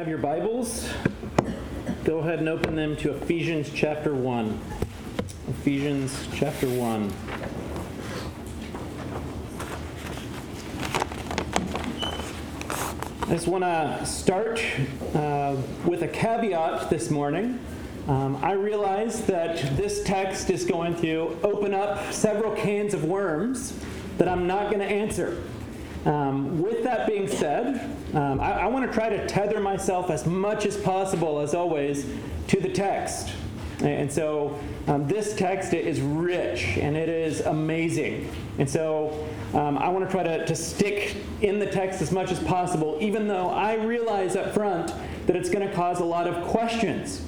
have your Bibles, go ahead and open them to Ephesians chapter 1. Ephesians chapter 1. I just want to start uh, with a caveat this morning. Um, I realize that this text is going to open up several cans of worms that I'm not going to answer. Um, with that being said, um, I, I want to try to tether myself as much as possible, as always, to the text. And so um, this text is rich and it is amazing. And so um, I want to try to, stick in the text as much as possible, even though I realize up front that it's going to cause a lot of questions.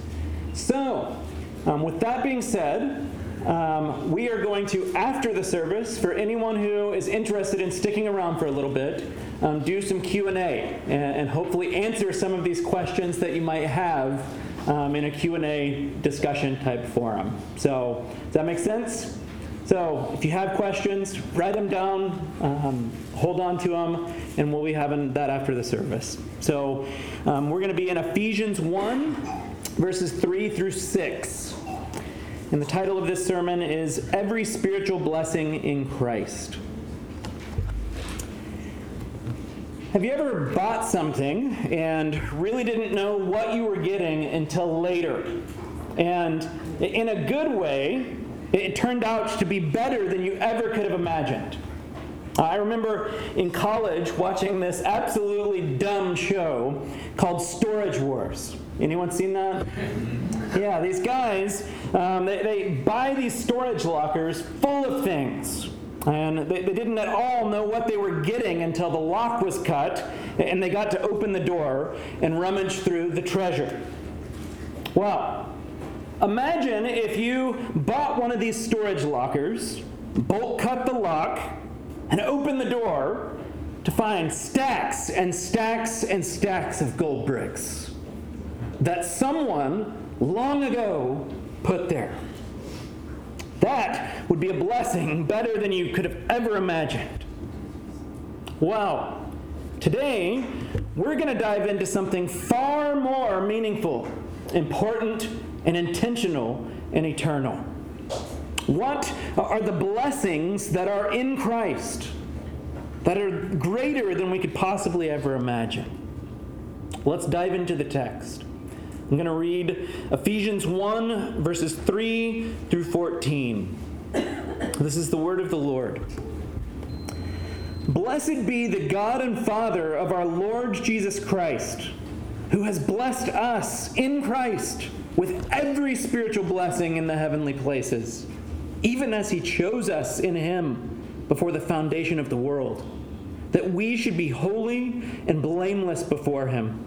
So, um, with that being said, um, we are going to, after the service, for anyone who is interested in sticking around for a little bit, um, do some Q&A and, and, hopefully answer some of these questions that you might have um, in a Q&A discussion type forum. So does that make sense? So if you have questions, write them down, um, hold on to them, and we'll be having that after the service. So um, we're going to be in Ephesians 1, verses 3 through 6. And the title of this sermon is Every Spiritual Blessing in Christ. Have you ever bought something and really didn't know what you were getting until later? And in a good way, it turned out to be better than you ever could have imagined. I remember in college watching this absolutely dumb show called Storage Wars. Anyone seen that? Yeah, these guys, um, they, they buy these storage lockers full of things. And they, they didn't at all know what they were getting until the lock was cut and they got to open the door and rummage through the treasure. Well, imagine if you bought one of these storage lockers, bolt cut the lock, and opened the door to find stacks and stacks and stacks of gold bricks that someone long ago put there. That would be a blessing better than you could have ever imagined. Well, today we're going to dive into something far more meaningful, important, and intentional and eternal. What are the blessings that are in Christ that are greater than we could possibly ever imagine? Let's dive into the text. I'm going to read Ephesians 1, verses 3 through 14. This is the word of the Lord. Blessed be the God and Father of our Lord Jesus Christ, who has blessed us in Christ with every spiritual blessing in the heavenly places, even as he chose us in him before the foundation of the world, that we should be holy and blameless before him.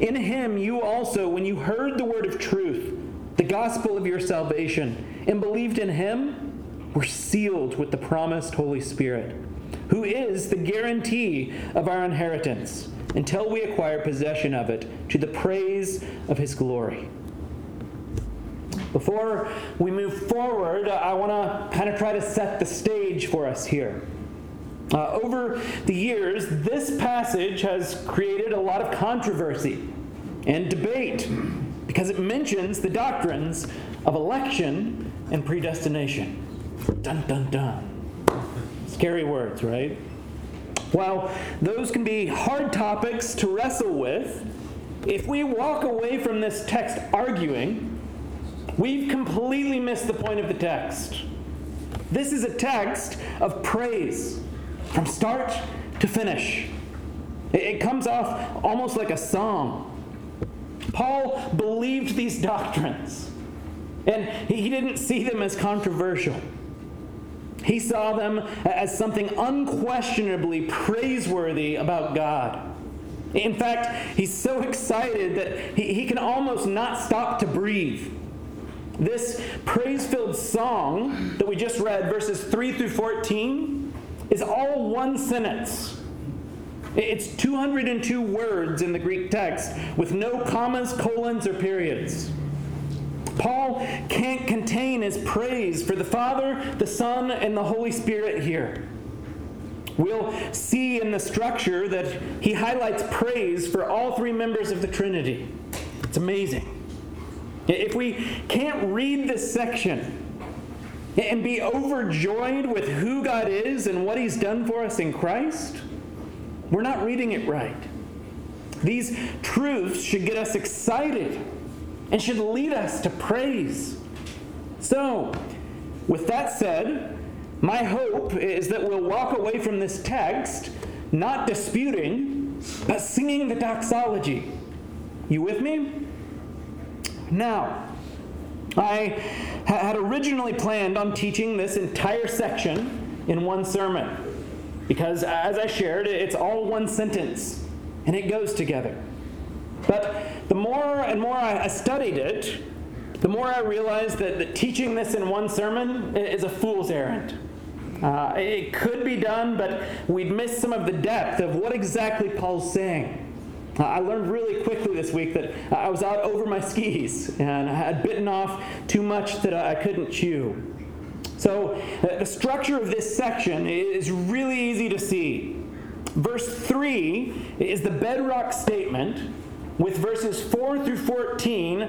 In him you also, when you heard the word of truth, the gospel of your salvation, and believed in him, were sealed with the promised Holy Spirit, who is the guarantee of our inheritance until we acquire possession of it to the praise of his glory. Before we move forward, I want to kind of try to set the stage for us here. Uh, over the years, this passage has created a lot of controversy and debate because it mentions the doctrines of election and predestination. Dun dun dun. Scary words, right? While those can be hard topics to wrestle with, if we walk away from this text arguing we've completely missed the point of the text. This is a text of praise from start to finish. It comes off almost like a song. Paul believed these doctrines, and he didn't see them as controversial. He saw them as something unquestionably praiseworthy about God. In fact, he's so excited that he, he can almost not stop to breathe. This praise filled song that we just read, verses 3 through 14, is all one sentence. It's 202 words in the Greek text with no commas, colons, or periods. Paul can't contain his praise for the Father, the Son, and the Holy Spirit here. We'll see in the structure that he highlights praise for all three members of the Trinity. It's amazing. If we can't read this section and be overjoyed with who God is and what he's done for us in Christ, we're not reading it right. These truths should get us excited and should lead us to praise. So, with that said, my hope is that we'll walk away from this text not disputing, but singing the doxology. You with me? Now, I had originally planned on teaching this entire section in one sermon because, as I shared, it's all one sentence and it goes together. But the more and more I studied it, the more I realized that, that teaching this in one sermon is a fool's errand. Uh, it could be done, but we'd miss some of the depth of what exactly Paul's saying. Uh, I learned really quickly this week that I was out over my skis and I had bitten off too much that I couldn't chew. So, uh, the structure of this section is really easy to see. Verse 3 is the bedrock statement with verses 4 through 14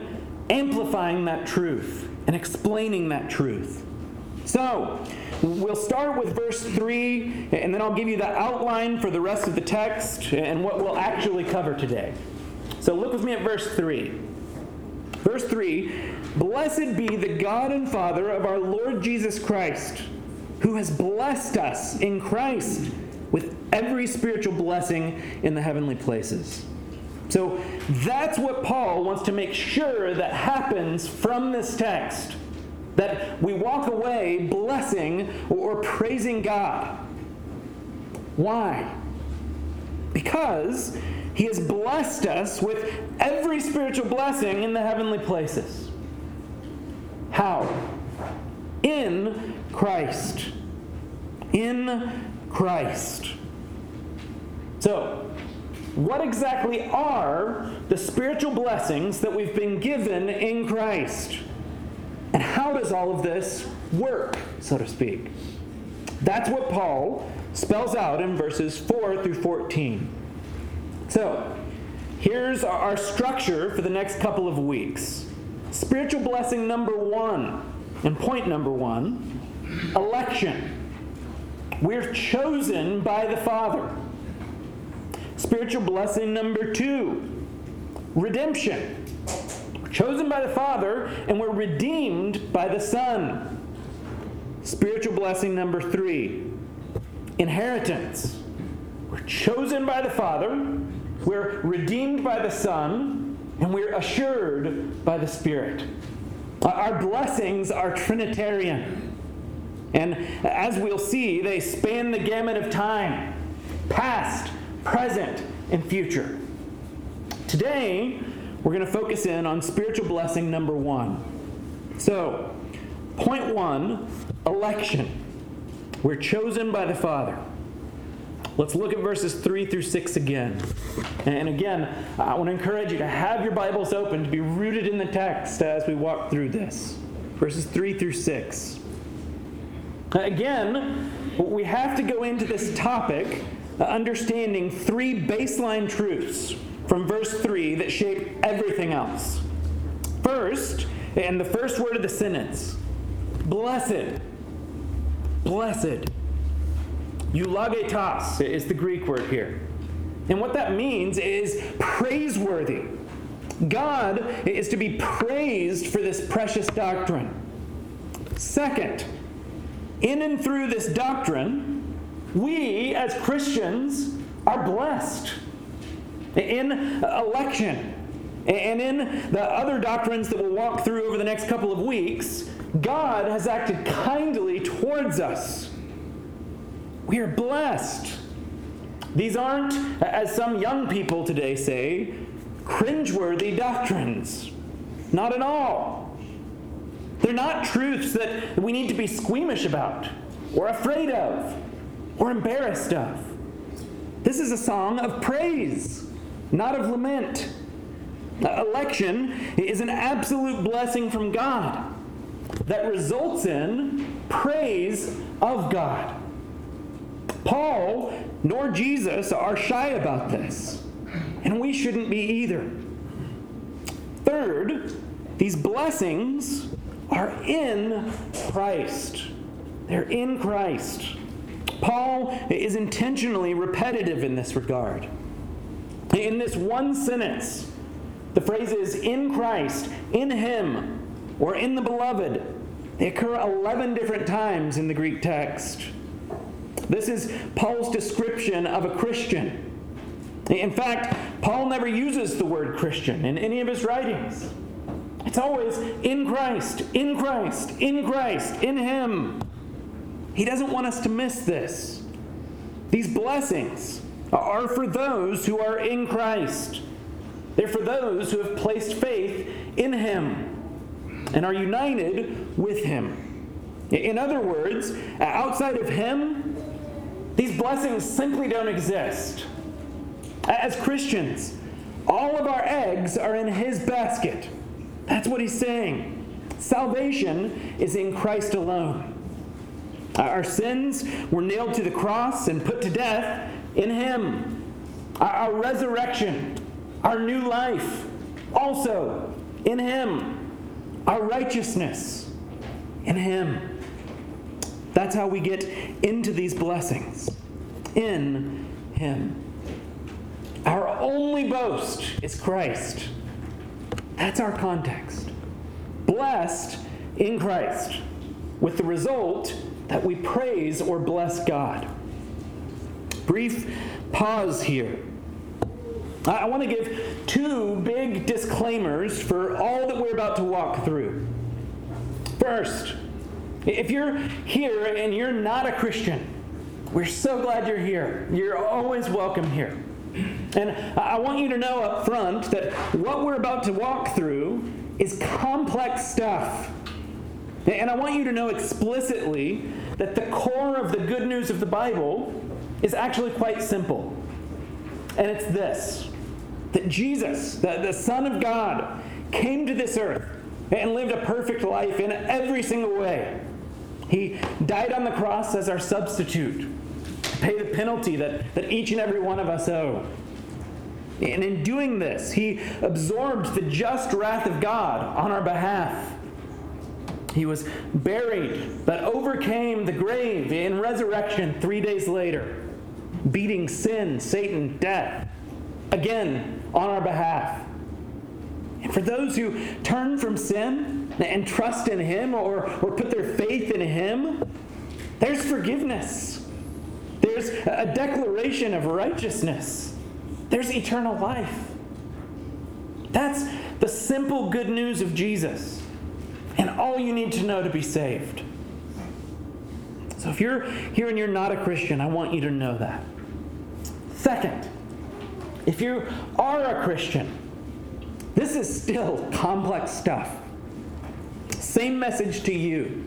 amplifying that truth and explaining that truth. So, we'll start with verse 3, and then I'll give you the outline for the rest of the text and what we'll actually cover today. So, look with me at verse 3. Verse 3 Blessed be the God and Father of our Lord Jesus Christ, who has blessed us in Christ with every spiritual blessing in the heavenly places so that's what Paul wants to make sure that happens from this text. That we walk away blessing or praising God. Why? Because he has blessed us with every spiritual blessing in the heavenly places. How? In Christ. In Christ. So, what exactly are the spiritual blessings that we've been given in Christ? And how does all of this work, so to speak? That's what Paul spells out in verses 4 through 14. So, here's our structure for the next couple of weeks. Spiritual blessing number one, and point number one election. We're chosen by the Father. Spiritual blessing number two redemption. Chosen by the Father and we're redeemed by the Son. Spiritual blessing number three inheritance. We're chosen by the Father, we're redeemed by the Son, and we're assured by the Spirit. Our blessings are Trinitarian. And as we'll see, they span the gamut of time past, present, and future. Today, we're going to focus in on spiritual blessing number one. So, point one election. We're chosen by the Father. Let's look at verses 3 through 6 again. And again, I want to encourage you to have your Bibles open, to be rooted in the text as we walk through this. Verses 3 through 6. Again, we have to go into this topic uh, understanding three baseline truths from verse 3 that shape everything else. First, and the first word of the sentence blessed. Blessed. Eulogetos is the Greek word here. And what that means is praiseworthy, God is to be praised for this precious doctrine. Second, in and through this doctrine, we as Christians are blessed. In election and in the other doctrines that we'll walk through over the next couple of weeks, God has acted kindly towards us. We are blessed. These aren't, as some young people today say, cringeworthy doctrines. Not at all. They're not truths that we need to be squeamish about, or afraid of, or embarrassed of. This is a song of praise, not of lament. Election is an absolute blessing from God that results in praise of God. Paul nor Jesus are shy about this, and we shouldn't be either. Third, these blessings are in Christ. They're in Christ. Paul is intentionally repetitive in this regard. In this one sentence, the phrases in Christ, in Him, or in the beloved, they occur 11 different times in the Greek text. This is Paul's description of a Christian. In fact, Paul never uses the word Christian in any of his writings. It's always in Christ, in Christ, in Christ, in Him. He doesn't want us to miss this. These blessings are for those who are in Christ. They're for those who have placed faith in Him and are united with Him. In other words, outside of Him, these blessings simply don't exist. As Christians, all of our eggs are in His basket. That's what He's saying. Salvation is in Christ alone. Our sins were nailed to the cross and put to death in Him. Our resurrection, our new life, also in Him our righteousness in Him. That's how we get into these blessings in Him. Our only boast is Christ. That's our context. Blessed in Christ, with the result that we praise or bless God. Brief pause here. I want to give two big disclaimers for all that we're about to walk through. First, if you're here and you're not a Christian, we're so glad you're here. You're always welcome here. And I want you to know up front that what we're about to walk through is complex stuff. And I want you to know explicitly that the core of the good news of the Bible is actually quite simple. And it's this that Jesus, the, the Son of God, came to this earth and lived a perfect life in every single way. He died on the cross as our substitute to pay the penalty that, that each and every one of us owe. And in doing this, he absorbed the just wrath of God on our behalf. He was buried, but overcame the grave in resurrection three days later, beating sin, Satan, death, again on our behalf. And for those who turn from sin and trust in Him or, or put their faith in Him, there's forgiveness. There's a declaration of righteousness. There's eternal life. That's the simple good news of Jesus and all you need to know to be saved. So if you're here and you're not a Christian, I want you to know that. Second, if you are a Christian, this is still complex stuff. Same message to you.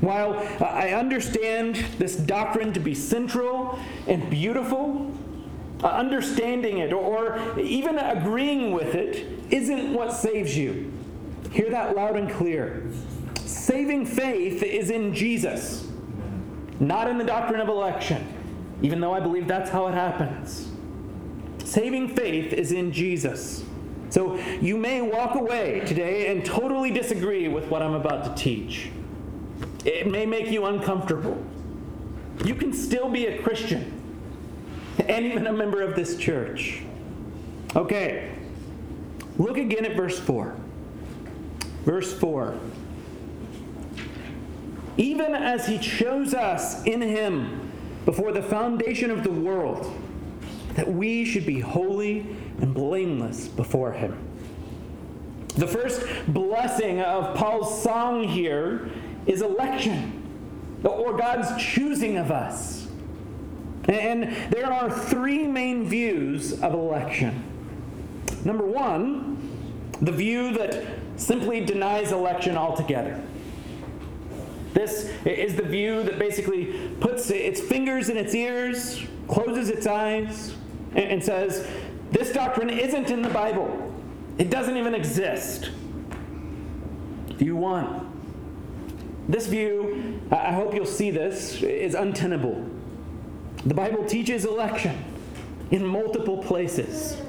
While I understand this doctrine to be central and beautiful, uh, understanding it or even agreeing with it isn't what saves you. Hear that loud and clear. Saving faith is in Jesus, not in the doctrine of election, even though I believe that's how it happens. Saving faith is in Jesus. So you may walk away today and totally disagree with what I'm about to teach. It may make you uncomfortable. You can still be a Christian and even a member of this church. Okay, Look again at verse 4. Verse 4. Even as he chose us in him before the foundation of the world, that we should be holy and blameless before him. The first blessing of Paul's song here is election, or God's choosing of us. And there are three main views of election. Number one, the view that simply denies election altogether. This is the view that basically puts its fingers in its ears, closes its eyes, and says, This doctrine isn't in the Bible. It doesn't even exist. View one. This view, I hope you'll see this, is untenable. The Bible teaches election in multiple places.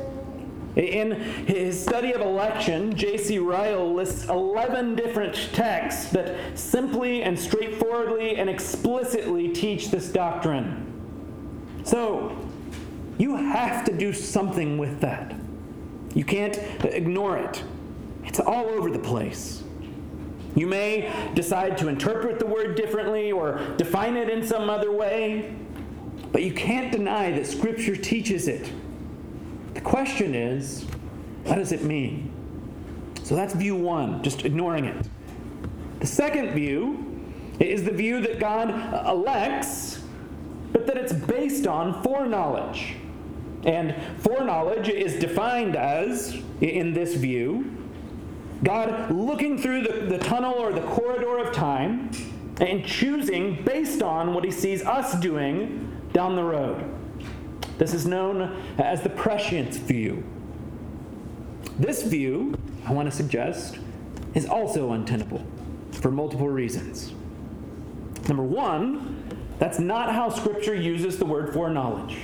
In his study of election, J.C. Ryle lists 11 different texts that simply and straightforwardly and explicitly teach this doctrine. So, you have to do something with that. You can't ignore it, it's all over the place. You may decide to interpret the word differently or define it in some other way, but you can't deny that Scripture teaches it. The question is, what does it mean? So that's view one, just ignoring it. The second view is the view that God uh, elects, but that it's based on foreknowledge. And foreknowledge is defined as, in this view, God looking through the, the tunnel or the corridor of time and choosing based on what he sees us doing down the road. This is known as the prescience view. This view, I want to suggest, is also untenable for multiple reasons. Number one, that's not how Scripture uses the word foreknowledge,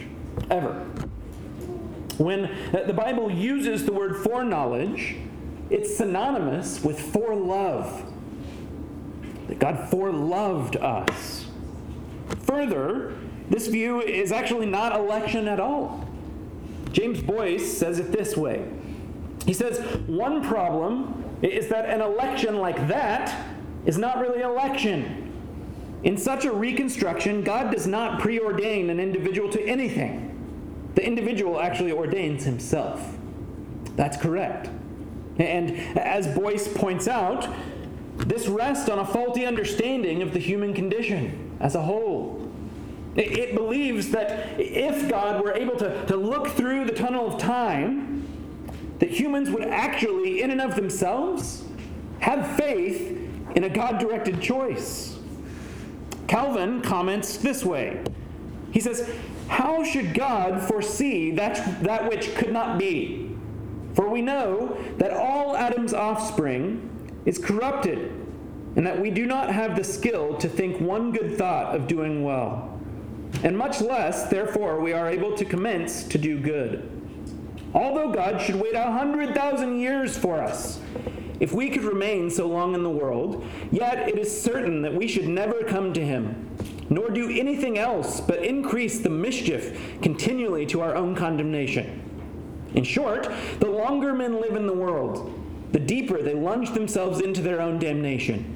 ever. When the Bible uses the word foreknowledge, it's synonymous with forelove. That God foreloved us. Further, this view is actually not election at all. James Boice says it this way He says, One problem is that an election like that is not really election. In such a reconstruction, God does not preordain an individual to anything. The individual actually ordains himself. That's correct. And as Boice points out, this rests on a faulty understanding of the human condition as a whole. It believes that if God were able to, to look through the tunnel of time, that humans would actually, in and of themselves, have faith in a God directed choice. Calvin comments this way He says, How should God foresee that, that which could not be? For we know that all Adam's offspring is corrupted, and that we do not have the skill to think one good thought of doing well and much less, therefore, we are able to commence to do good. Although God should wait a hundred thousand years for us, if we could remain so long in the world, yet it is certain that we should never come to him, nor do anything else but increase the mischief continually to our own condemnation. In short, the longer men live in the world, the deeper they lunge themselves into their own damnation.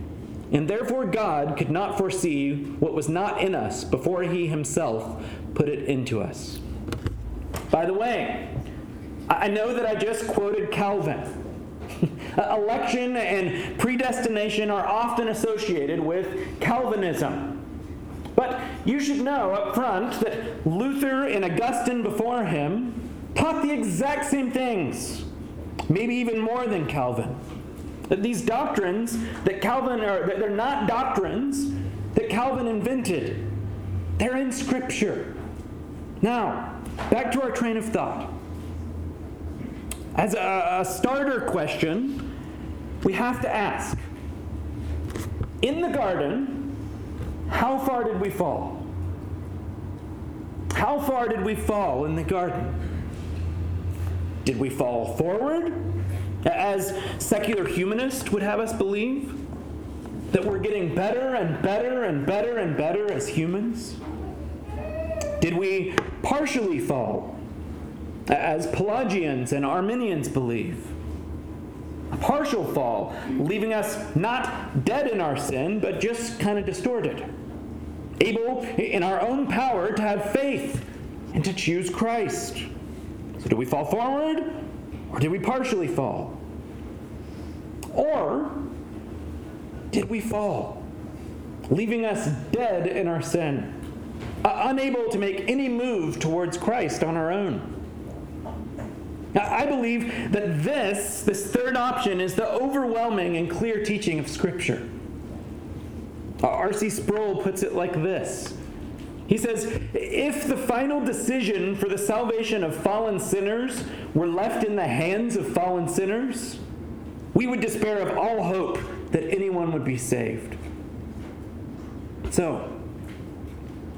And therefore, God could not foresee what was not in us before He Himself put it into us. By the way, I know that I just quoted Calvin. Election and predestination are often associated with Calvinism. But you should know up front that Luther and Augustine before him taught the exact same things, maybe even more than Calvin. That these doctrines that Calvin are, that they're not doctrines that Calvin invented. They're in Scripture. Now, back to our train of thought. As a, a starter question, we have to ask In the garden, how far did we fall? How far did we fall in the garden? Did we fall forward as secular humanists would have us believe, that we're getting better and better and better and better as humans? Did we partially fall, as Pelagians and Arminians believe? a partial fall, leaving us not dead in our sin, but just kind of distorted. Able, in our own power, to have faith and to choose Christ. So, do we fall forward, or did we partially fall? Or did we fall, leaving us dead in our sin, uh, unable to make any move towards Christ on our own? Now, I believe that this, this third option, is the overwhelming and clear teaching of Scripture. Uh, R.C. Sproul puts it like this He says, If the final decision for the salvation of fallen sinners were left in the hands of fallen sinners, we would despair of all hope that anyone would be saved. So,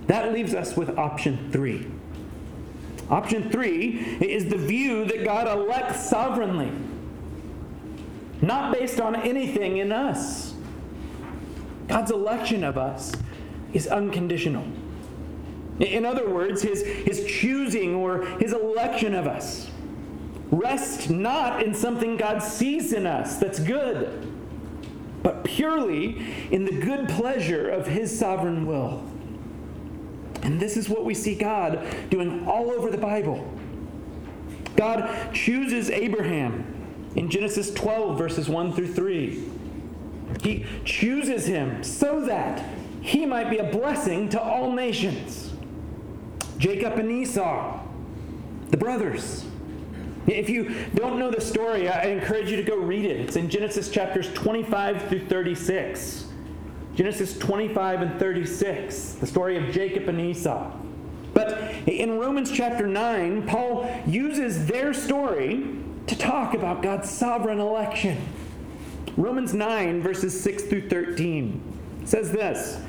that leaves us with option three. Option three is the view that God elects sovereignly, not based on anything in us. God's election of us is unconditional. In other words, his, his choosing or his election of us rests not in something God sees in us that's good, but purely in the good pleasure of his sovereign will. And this is what we see God doing all over the Bible. God chooses Abraham in Genesis 12, verses 1 through 3. He chooses him so that he might be a blessing to all nations. Jacob and Esau, the brothers. If you don't know the story, I encourage you to go read it. It's in Genesis chapters 25 through 36. Genesis 25 and 36, the story of Jacob and Esau. But in Romans chapter 9, Paul uses their story to talk about God's sovereign election. Romans 9, verses 6 through 13 says this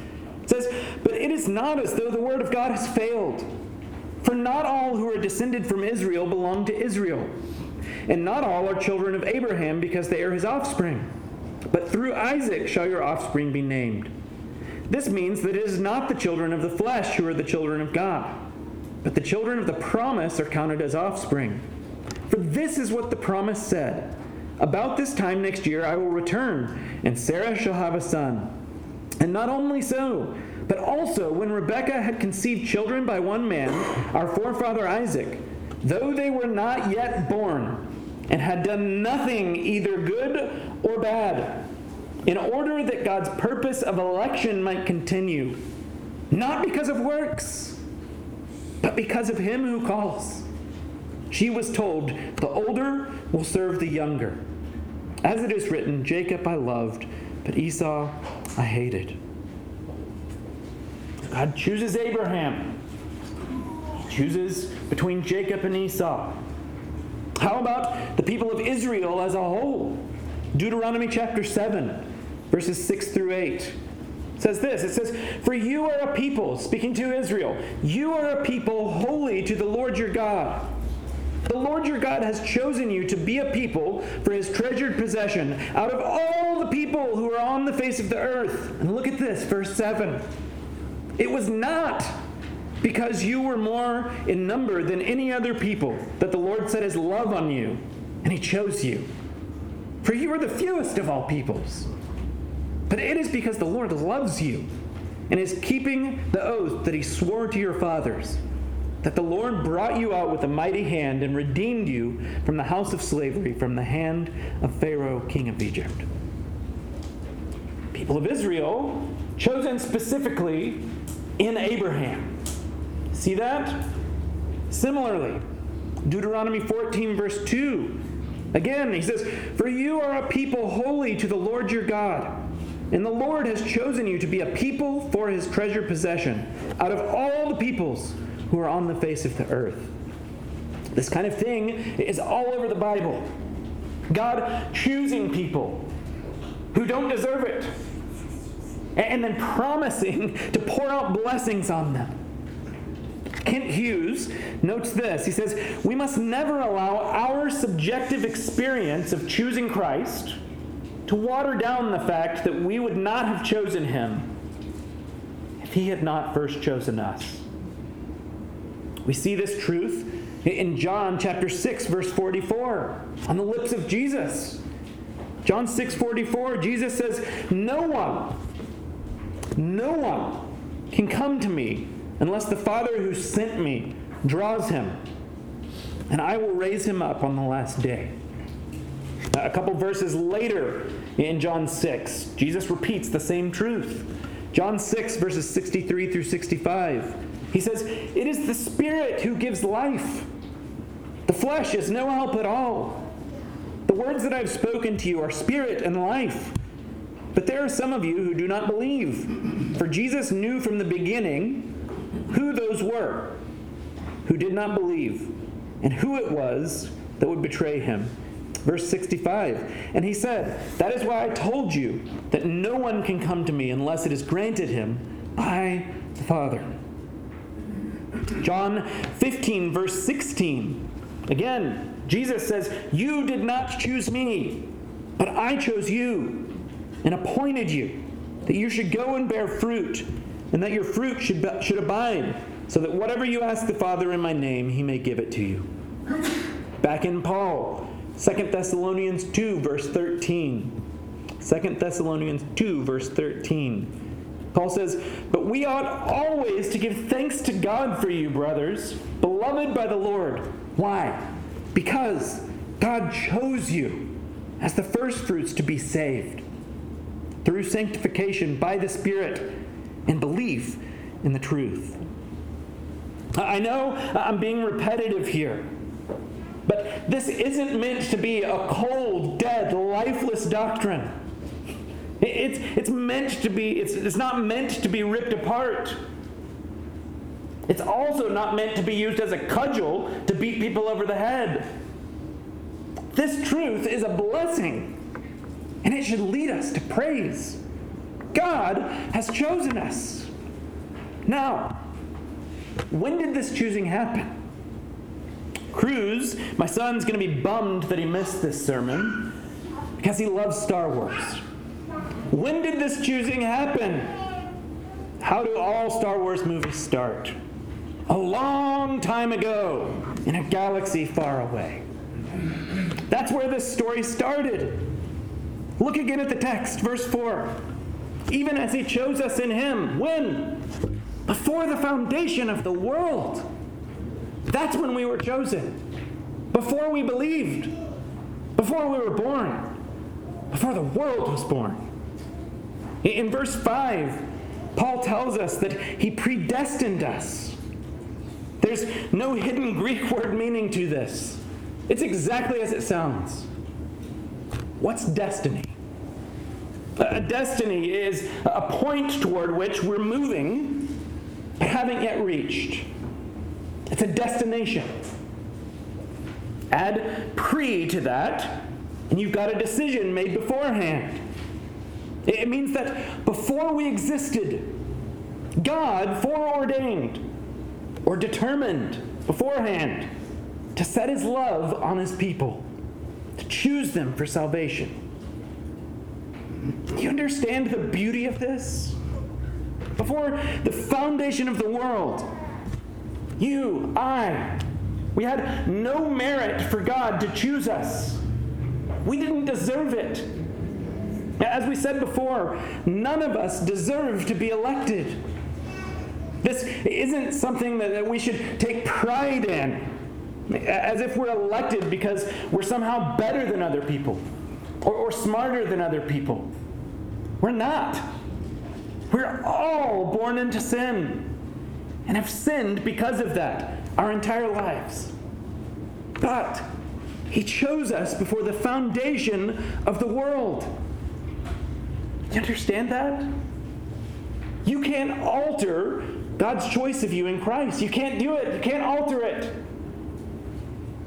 it says, But it is not as though the word of God has failed. For not all who are descended from Israel belong to Israel, and not all are children of Abraham because they are his offspring. But through Isaac shall your offspring be named. This means that it is not the children of the flesh who are the children of God, but the children of the promise are counted as offspring. For this is what the promise said About this time next year I will return, and Sarah shall have a son. And not only so, but also when Rebekah had conceived children by one man, our forefather Isaac, though they were not yet born, and had done nothing either good or bad, in order that God's purpose of election might continue, not because of works, but because of him who calls. She was told, The older will serve the younger. As it is written, Jacob I loved, but Esau I hated. God chooses Abraham. He chooses between Jacob and Esau. How about the people of Israel as a whole? Deuteronomy chapter 7, verses 6 through 8 says this it says for you are a people speaking to israel you are a people holy to the lord your god the lord your god has chosen you to be a people for his treasured possession out of all the people who are on the face of the earth and look at this verse 7 it was not because you were more in number than any other people that the lord set his love on you and he chose you for you are the fewest of all peoples. But it is because the Lord loves you and is keeping the oath that he swore to your fathers, that the Lord brought you out with a mighty hand and redeemed you from the house of slavery, from the hand of Pharaoh, king of Egypt. People of Israel, chosen specifically in Abraham. See that? Similarly, Deuteronomy 14, verse 2 Again, he says, For you are a people holy to the Lord your God. And the Lord has chosen you to be a people for his treasured possession out of all the peoples who are on the face of the earth. This kind of thing is all over the Bible. God choosing people who don't deserve it and then promising to pour out blessings on them. Kent Hughes notes this. He says, We must never allow our subjective experience of choosing Christ to water down the fact that we would not have chosen him if he had not first chosen us. We see this truth in John chapter 6 verse 44 on the lips of Jesus John 6:44, Jesus says, "No one, no one can come to me unless the Father who sent me draws him, and I will raise him up on the last day." A couple verses later in John 6, Jesus repeats the same truth. John 6, verses 63 through 65. He says, It is the Spirit who gives life. The flesh is no help at all. The words that I've spoken to you are spirit and life. But there are some of you who do not believe. For Jesus knew from the beginning who those were who did not believe and who it was that would betray him. Verse 65 And he said, That is why I told you that no one can come to me unless it is granted him by the Father. John 15, verse 16. Again, Jesus says, You did not choose me, but I chose you and appointed you that you should go and bear fruit, and that your fruit should, be, should abide, so that whatever you ask the Father in my name, he may give it to you. Back in Paul, 2 Thessalonians 2, verse 13. 2 Thessalonians 2, verse 13. Paul says, But we ought always to give thanks to God for you, brothers, beloved by the Lord. Why? Because God chose you as the firstfruits to be saved through sanctification by the Spirit and belief in the truth. I know I'm being repetitive here, but this isn't meant to be a cold, dead, lifeless doctrine. It's, it's meant to be, it's, it's not meant to be ripped apart. It's also not meant to be used as a cudgel to beat people over the head. This truth is a blessing, and it should lead us to praise. God has chosen us. Now, when did this choosing happen? Cruz, my son's going to be bummed that he missed this sermon because he loves Star Wars. When did this choosing happen? How do all Star Wars movies start? A long time ago in a galaxy far away. That's where this story started. Look again at the text, verse 4. Even as he chose us in him, when? Before the foundation of the world. That's when we were chosen. Before we believed. Before we were born. Before the world was born. In verse 5, Paul tells us that he predestined us. There's no hidden Greek word meaning to this. It's exactly as it sounds. What's destiny? A destiny is a point toward which we're moving, but haven't yet reached. It's a destination. Add pre to that, and you've got a decision made beforehand. It means that before we existed, God foreordained or determined beforehand to set his love on his people, to choose them for salvation. You understand the beauty of this? Before the foundation of the world, you, I, we had no merit for God to choose us. We didn't deserve it. As we said before, none of us deserve to be elected. This isn't something that, we should take pride in, as if we're elected because we're somehow better than other people or, or smarter than other people. We're not. We're all born into sin and have sinned because of that our entire lives. But He chose us before the foundation of the world. You understand that? You can't alter God's choice of you in Christ. You can't do it, you can't alter it.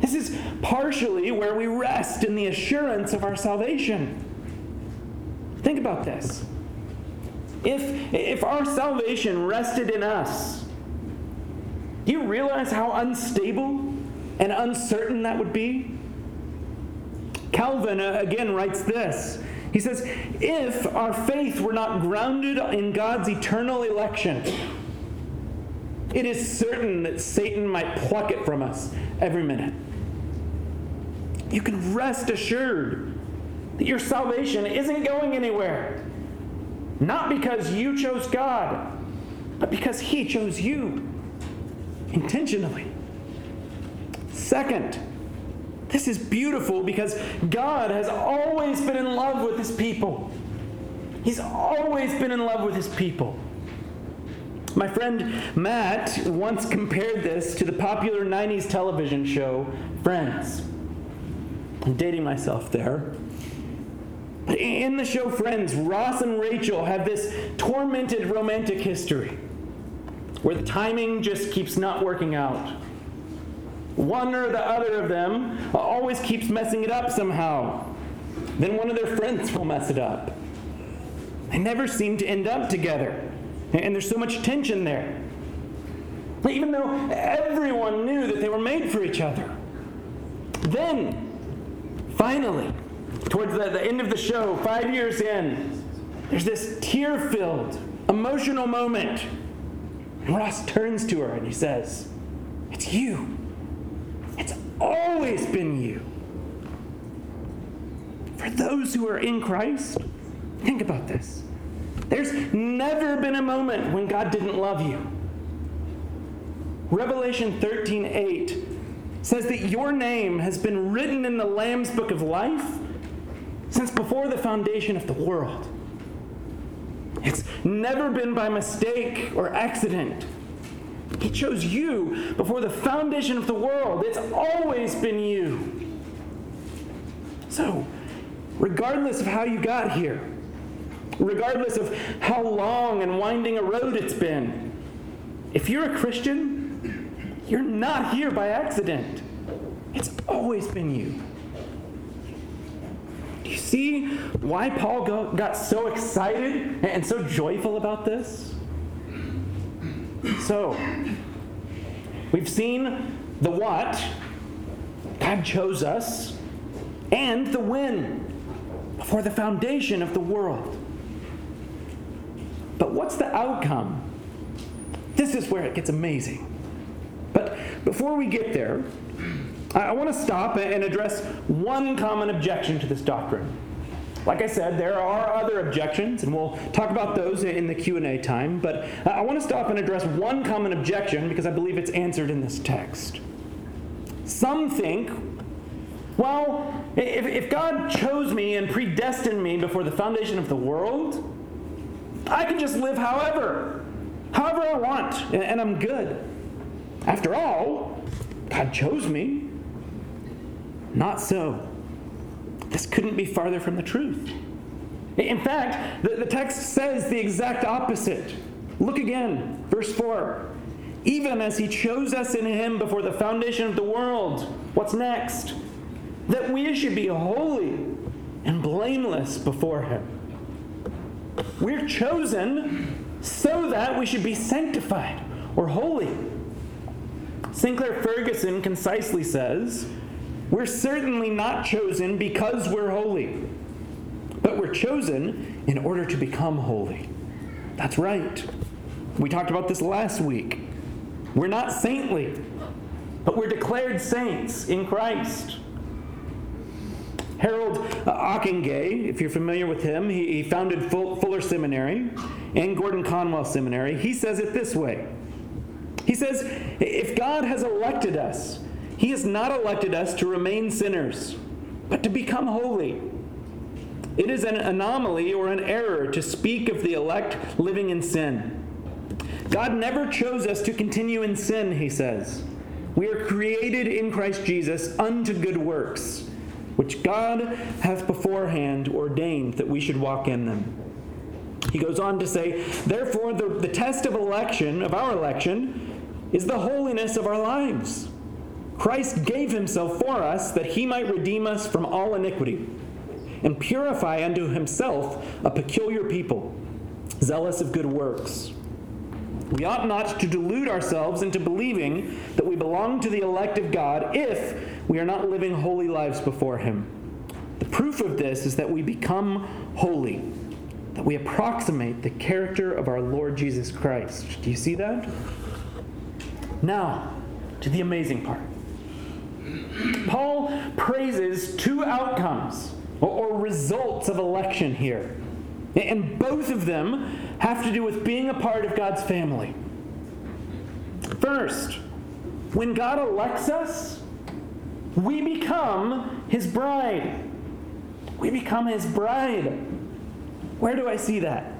This is partially where we rest in the assurance of our salvation. Think about this. If, if our salvation rested in us, do you realize how unstable and uncertain that would be? Calvin uh, again writes this he says, if our faith were not grounded in God's eternal election, it is certain that Satan might pluck it from us every minute. You can rest assured that your salvation isn't going anywhere. Not because you chose God, but because He chose you intentionally. Second, this is beautiful because God has always been in love with His people. He's always been in love with His people. My friend Matt once compared this to the popular 90s television show Friends. I'm dating myself there. In the show Friends, Ross and Rachel have this tormented romantic history where the timing just keeps not working out. One or the other of them always keeps messing it up somehow. Then one of their friends will mess it up. They never seem to end up together. And there's so much tension there. Even though everyone knew that they were made for each other. Then, finally, towards the, the end of the show, five years in, there's this tear filled, emotional moment. And Ross turns to her and he says, It's you. It's always been you. For those who are in Christ, think about this. There's never been a moment when God didn't love you. Revelation 13 8 says that your name has been written in the Lamb's book of life since before the foundation of the world. It's never been by mistake or accident. He chose you before the foundation of the world. It's always been you. So, regardless of how you got here, regardless of how long and winding a road it's been. If you're a Christian, you're not here by accident. It's always been you. Do you see why Paul go, got so excited and so joyful about this? So, we've seen the what, God chose us, and the when, before the foundation of the world. But what's the outcome? This is where it gets amazing. But before we get there, I want to stop and address one common objection to this doctrine. Like I said, there are other objections, and we'll talk about those in the Q&A time, but I want to stop and address one common objection because I believe it's answered in this text. Some think, well, if, if God chose me and predestined me before the foundation of the world, I can just live however, however I want, and, and I'm good. After all, God chose me. Not so. This couldn't be farther from the truth. In fact, the, the text says the exact opposite. Look again, verse 4. Even as he chose us in him before the foundation of the world, what's next? That we should be holy and blameless before him. We're chosen so that we should be sanctified or holy. Sinclair Ferguson concisely says, We're certainly not chosen because we're holy, but we're chosen in order to become holy. That's right. We talked about this last week. We're not saintly, but we're declared saints in Christ. Harold Ockenga, if you're familiar with him, he founded Fuller Seminary and Gordon Conwell Seminary. He says it this way He says, If God has elected us, he has not elected us to remain sinners, but to become holy. It is an anomaly or an error to speak of the elect living in sin. God never chose us to continue in sin, he says. We are created in Christ Jesus unto good works which God hath beforehand ordained that we should walk in them. He goes on to say, Therefore, the, the test of election, of our election, is the holiness of our lives. Christ gave himself for us that he might redeem us from all iniquity and purify unto himself a peculiar people, zealous of good works. We ought not to delude ourselves into believing that we belong to the elect of God if we are not living holy lives before Him. The proof of this is that we become holy, that we approximate the character of our Lord Jesus Christ. Do you see that? Now, to the amazing part. Paul praises two outcomes or, results of election here. And both of them have to do with being a part of God's family. First, when God elects us, we become his bride. We become his bride. Where do I see that?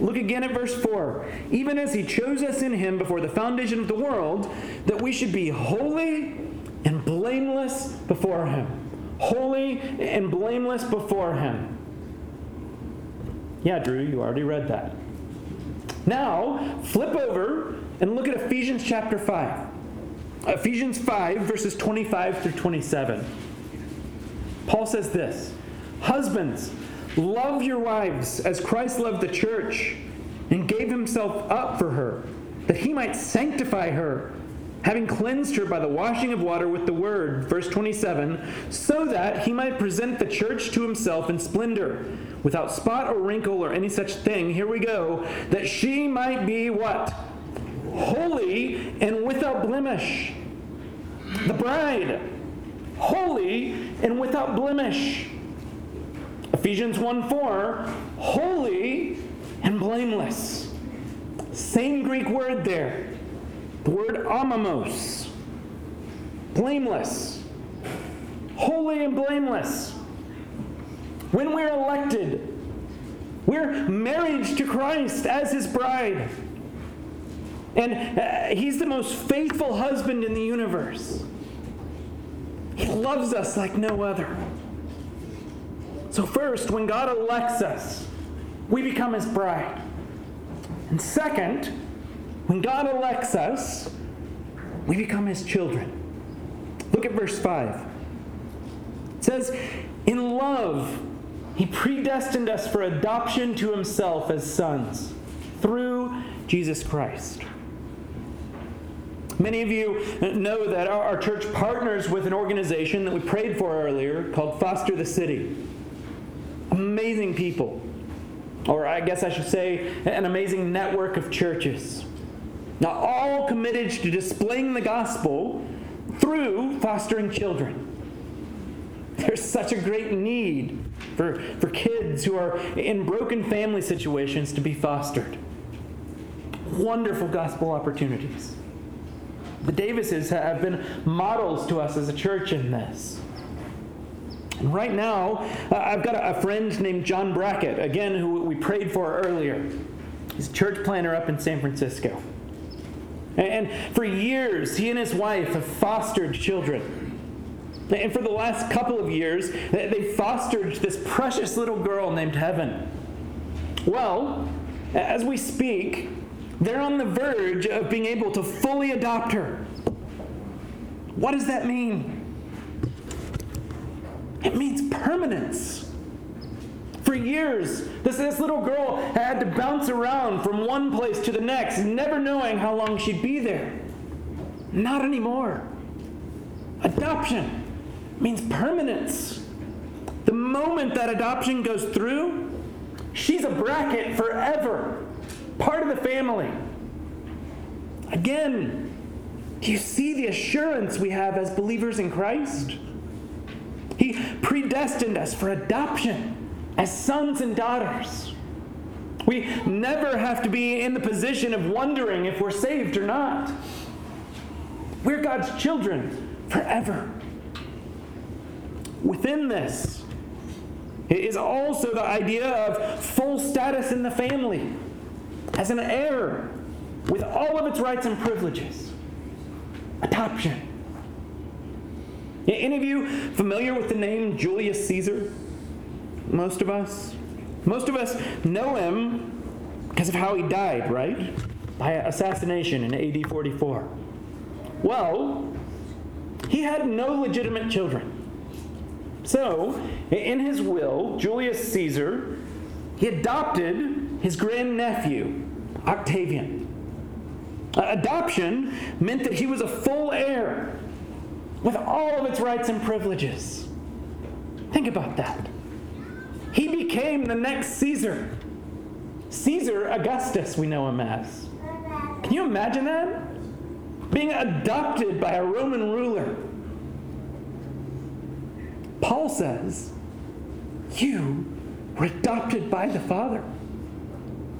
Look again at verse 4. Even as he chose us in him before the foundation of the world, that we should be holy and blameless before him. Holy and blameless before him. Yeah, Drew, you already read that. Now, flip over and look at Ephesians chapter 5. Ephesians 5, verses 25 through 27. Paul says this Husbands, love your wives as Christ loved the church and gave himself up for her, that he might sanctify her, having cleansed her by the washing of water with the word. Verse 27 so that he might present the church to himself in splendor, without spot or wrinkle or any such thing. Here we go. That she might be what? holy and without blemish. The bride, holy and without blemish. Ephesians 1 4, holy and blameless. Same Greek word there. The word amomos. Blameless. Holy and blameless. When we're elected, we're married to Christ as his bride. And uh, he's the most faithful husband in the universe. He loves us like no other. So, first, when God elects us, we become his bride. And second, when God elects us, we become his children. Look at verse 5. It says, In love, he predestined us for adoption to himself as sons through Jesus Christ. Many of you know that our, church partners with an organization that we prayed for earlier called Foster the City. Amazing people. Or I guess I should say, an amazing network of churches. Now, all committed to displaying the gospel through fostering children. There's such a great need for, for kids who are in broken family situations to be fostered. Wonderful gospel opportunities. The Davises have been models to us as a church in this. And right now, uh, I've got a, a friend named John Brackett, again, who we prayed for earlier. He's a church planner up in San Francisco. And for years, he and his wife have fostered children. And for the last couple of years, they fostered this precious little girl named Heaven. Well, as we speak, they're on the verge of being able to fully adopt her. What does that mean? It means permanence. For years, this, this little girl had to bounce around from one place to the next, never knowing how long she'd be there. Not anymore. Adoption means permanence. The moment that adoption goes through, she's a Brackett forever part of the family. Again, do you see the assurance we have as believers in Christ? He predestined us for adoption as sons and daughters. We never have to be in the position of wondering if we're saved or not. We're God's children forever. Within this is also the idea of full status in the family as an heir with all of its rights and privileges. Adoption. Any of you familiar with the name Julius Caesar? Most of us? Most of us know him because of how he died, right? By assassination in AD 44. Well, he had no legitimate children. So, in his will, Julius Caesar, he adopted his grandnephew, Octavian. Adoption meant that he was a full heir with all of its rights and privileges. Think about that. He became the next Caesar. Caesar Augustus, we know him as. Can you imagine that? Being adopted by a Roman ruler. Paul says You were adopted by the Father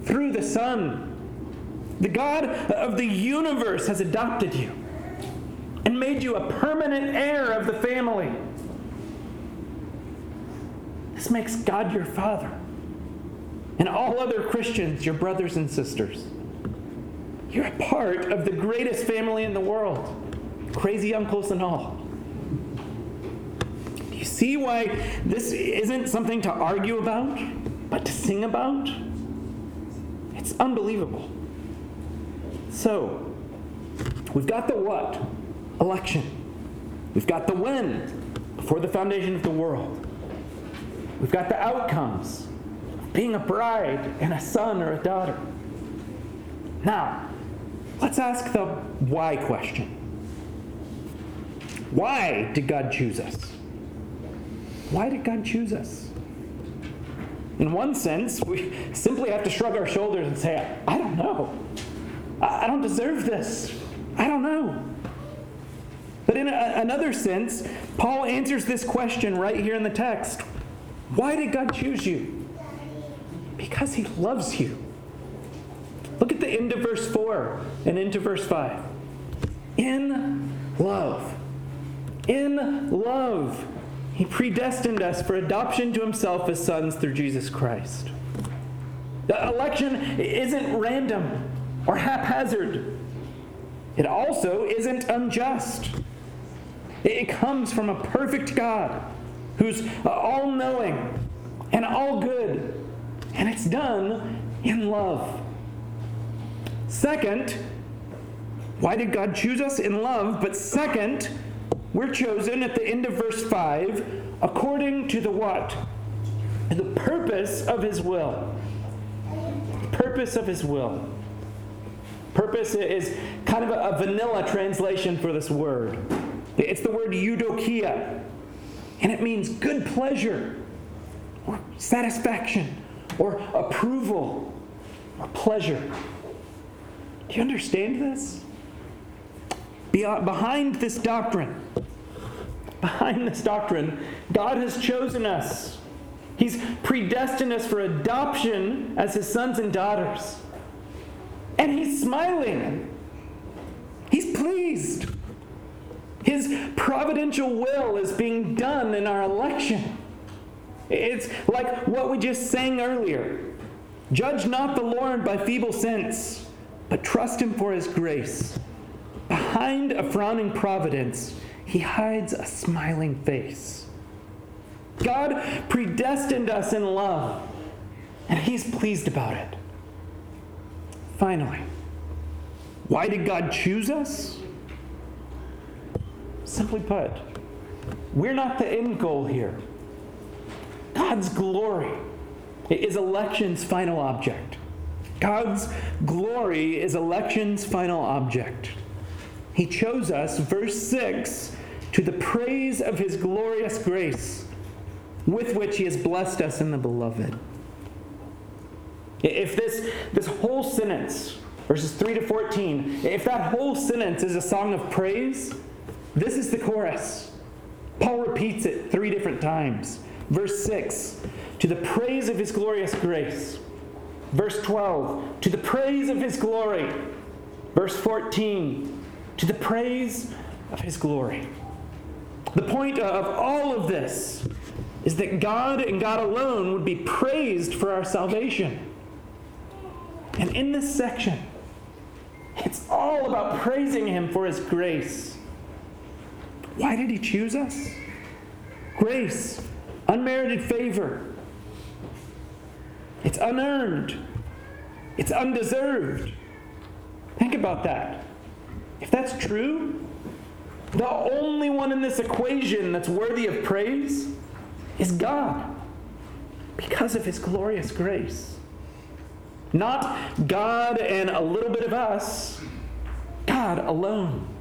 through the Son. The God of the universe has adopted you and made you a permanent heir of the family. This makes God your Father and all other Christians your brothers and sisters. You're a part of the greatest family in the world, crazy uncles and all. Do you see why this isn't something to argue about, but to sing about? It's unbelievable. So, we've got the what? Election. We've got the when, before the foundation of the world. We've got the outcomes, being a bride and a son or a daughter. Now, let's ask the why question. Why did God choose us? Why did God choose us? In one sense, we simply have to shrug our shoulders and say, I don't know. I don't deserve this. I don't know. But in a, another sense, Paul answers this question right here in the text Why did God choose you? Because he loves you. Look at the end of verse 4 and into verse 5. In love. In love he predestined us for adoption to himself as sons through Jesus Christ. The election isn't random or haphazard, it also isn't unjust. It comes from a perfect God who's all knowing and all good, and it's done in love. Second, why did God choose us in love? But second, we're chosen at the end of verse 5 according to the what? The purpose of his will. Purpose of his will. Purpose is kind of a, a vanilla translation for this word. It's the word eudokia, and it means good pleasure, or satisfaction, or approval, or pleasure. Do you understand this? Uh, behind this doctrine, behind this doctrine, God has chosen us. He's predestined us for adoption as his sons and daughters. And he's smiling. He's pleased. His providential will is being done in our election. It's like what we just sang earlier Judge not the Lord by feeble sense, but trust him for his grace. Behind a frowning providence, he hides a smiling face. God predestined us in love, and he's pleased about it. Finally, why did God choose us? Simply put, we're not the end goal here. God's glory is election's final object. God's glory is election's final object. He chose us, verse 6, to the praise of his glorious grace, with which he has blessed us in the beloved. If this, this whole sentence, verses 3 to 14, if that whole sentence is a song of praise, this is the chorus. Paul repeats it three different times. Verse 6, to the praise of his glorious grace. Verse 12, to the praise of his glory. Verse 14, to the praise of his glory. The point of all of this is that God and God alone would be praised for our salvation. And in this section, it's all about praising Him for His grace. Why did He choose us? Grace, unmerited favor. It's unearned, it's undeserved. Think about that. If that's true, the only one in this equation that's worthy of praise is God because of his glorious grace. Not God and a little bit of us, God alone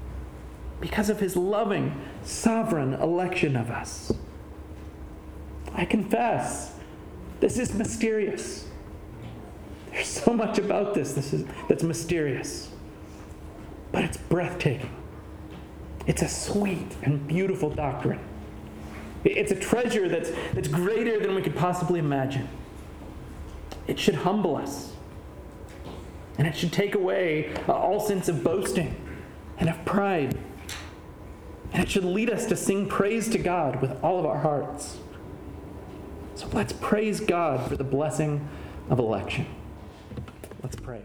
because of his loving, sovereign election of us. I confess, this is mysterious. There's so much about this, this is, that's mysterious but it's breathtaking. It's a sweet and beautiful doctrine. It's a treasure that's, that's greater than we could possibly imagine. It should humble us. And it should take away all sense of boasting and of pride. And it should lead us to sing praise to God with all of our hearts. So let's praise God for the blessing of election. Let's pray.